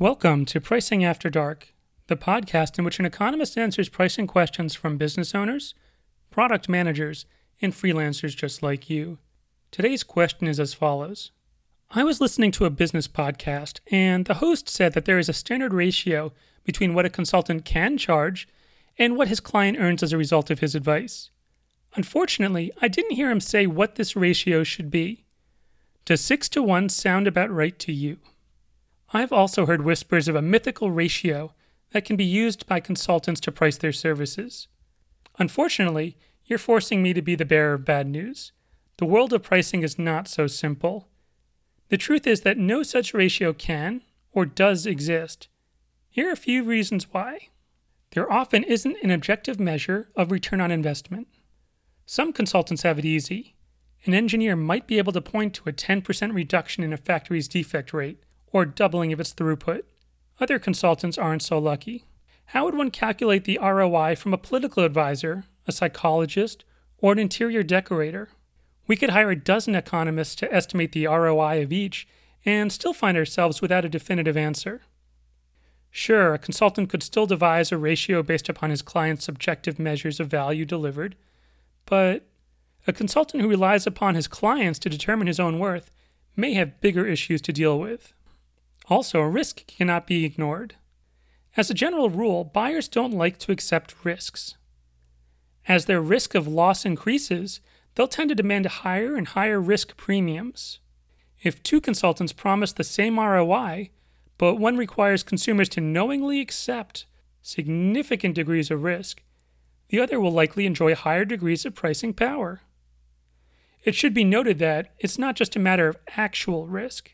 Welcome to Pricing After Dark, the podcast in which an economist answers pricing questions from business owners, product managers, and freelancers just like you. Today's question is as follows I was listening to a business podcast, and the host said that there is a standard ratio between what a consultant can charge and what his client earns as a result of his advice. Unfortunately, I didn't hear him say what this ratio should be. Does 6 to 1 sound about right to you? I've also heard whispers of a mythical ratio that can be used by consultants to price their services. Unfortunately, you're forcing me to be the bearer of bad news. The world of pricing is not so simple. The truth is that no such ratio can or does exist. Here are a few reasons why. There often isn't an objective measure of return on investment. Some consultants have it easy. An engineer might be able to point to a 10% reduction in a factory's defect rate or doubling of its throughput. Other consultants aren't so lucky. How would one calculate the ROI from a political advisor, a psychologist, or an interior decorator? We could hire a dozen economists to estimate the ROI of each and still find ourselves without a definitive answer. Sure, a consultant could still devise a ratio based upon his client's subjective measures of value delivered, but a consultant who relies upon his clients to determine his own worth may have bigger issues to deal with. Also, risk cannot be ignored. As a general rule, buyers don't like to accept risks. As their risk of loss increases, they'll tend to demand higher and higher risk premiums. If two consultants promise the same ROI, but one requires consumers to knowingly accept significant degrees of risk, the other will likely enjoy higher degrees of pricing power. It should be noted that it's not just a matter of actual risk.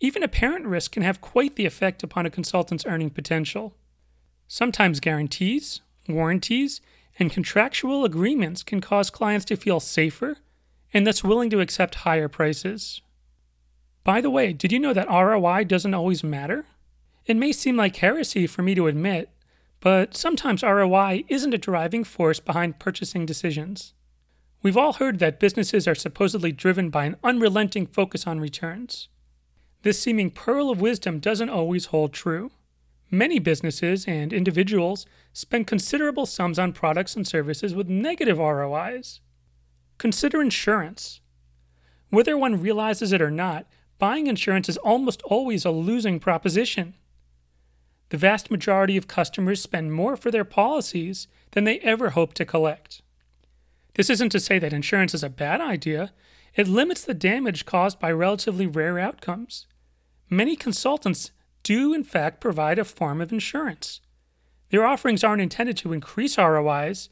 Even apparent risk can have quite the effect upon a consultant's earning potential. Sometimes guarantees, warranties, and contractual agreements can cause clients to feel safer and thus willing to accept higher prices. By the way, did you know that ROI doesn't always matter? It may seem like heresy for me to admit, but sometimes ROI isn't a driving force behind purchasing decisions. We've all heard that businesses are supposedly driven by an unrelenting focus on returns. This seeming pearl of wisdom doesn't always hold true. Many businesses and individuals spend considerable sums on products and services with negative ROIs. Consider insurance. Whether one realizes it or not, buying insurance is almost always a losing proposition. The vast majority of customers spend more for their policies than they ever hope to collect. This isn't to say that insurance is a bad idea, it limits the damage caused by relatively rare outcomes. Many consultants do, in fact, provide a form of insurance. Their offerings aren't intended to increase ROIs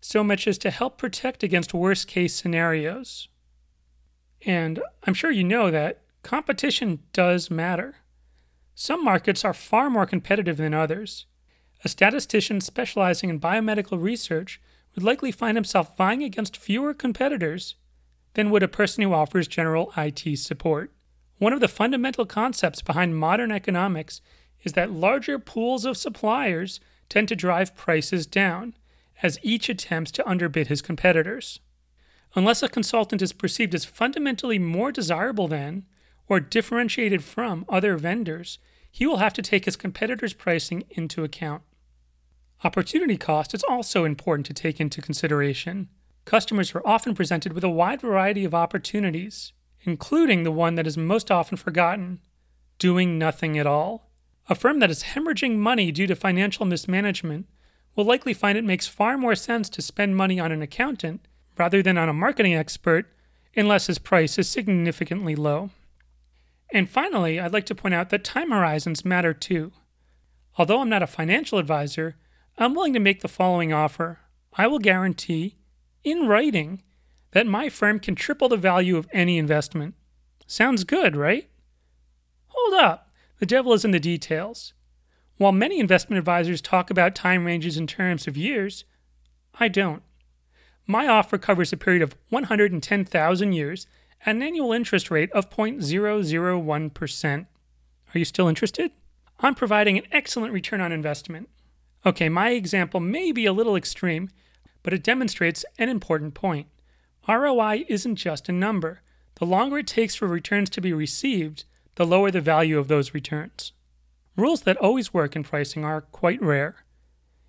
so much as to help protect against worst case scenarios. And I'm sure you know that competition does matter. Some markets are far more competitive than others. A statistician specializing in biomedical research would likely find himself vying against fewer competitors than would a person who offers general IT support. One of the fundamental concepts behind modern economics is that larger pools of suppliers tend to drive prices down, as each attempts to underbid his competitors. Unless a consultant is perceived as fundamentally more desirable than, or differentiated from, other vendors, he will have to take his competitors' pricing into account. Opportunity cost is also important to take into consideration. Customers are often presented with a wide variety of opportunities, including the one that is most often forgotten doing nothing at all. A firm that is hemorrhaging money due to financial mismanagement will likely find it makes far more sense to spend money on an accountant rather than on a marketing expert unless his price is significantly low. And finally, I'd like to point out that time horizons matter too. Although I'm not a financial advisor, I'm willing to make the following offer. I will guarantee, in writing, that my firm can triple the value of any investment. Sounds good, right? Hold up, the devil is in the details. While many investment advisors talk about time ranges in terms of years, I don't. My offer covers a period of 110,000 years at an annual interest rate of 0.001%. Are you still interested? I'm providing an excellent return on investment. Okay, my example may be a little extreme, but it demonstrates an important point. ROI isn't just a number. The longer it takes for returns to be received, the lower the value of those returns. Rules that always work in pricing are quite rare.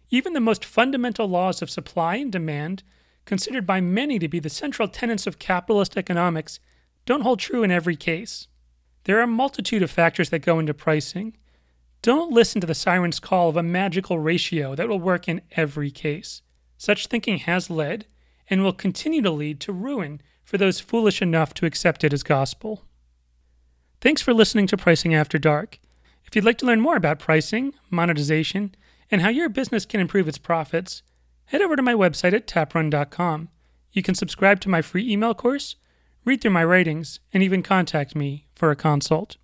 Even the most fundamental laws of supply and demand, considered by many to be the central tenets of capitalist economics, don't hold true in every case. There are a multitude of factors that go into pricing. Don't listen to the siren's call of a magical ratio that will work in every case. Such thinking has led, and will continue to lead, to ruin for those foolish enough to accept it as gospel. Thanks for listening to Pricing After Dark. If you'd like to learn more about pricing, monetization, and how your business can improve its profits, head over to my website at taprun.com. You can subscribe to my free email course, read through my writings, and even contact me for a consult.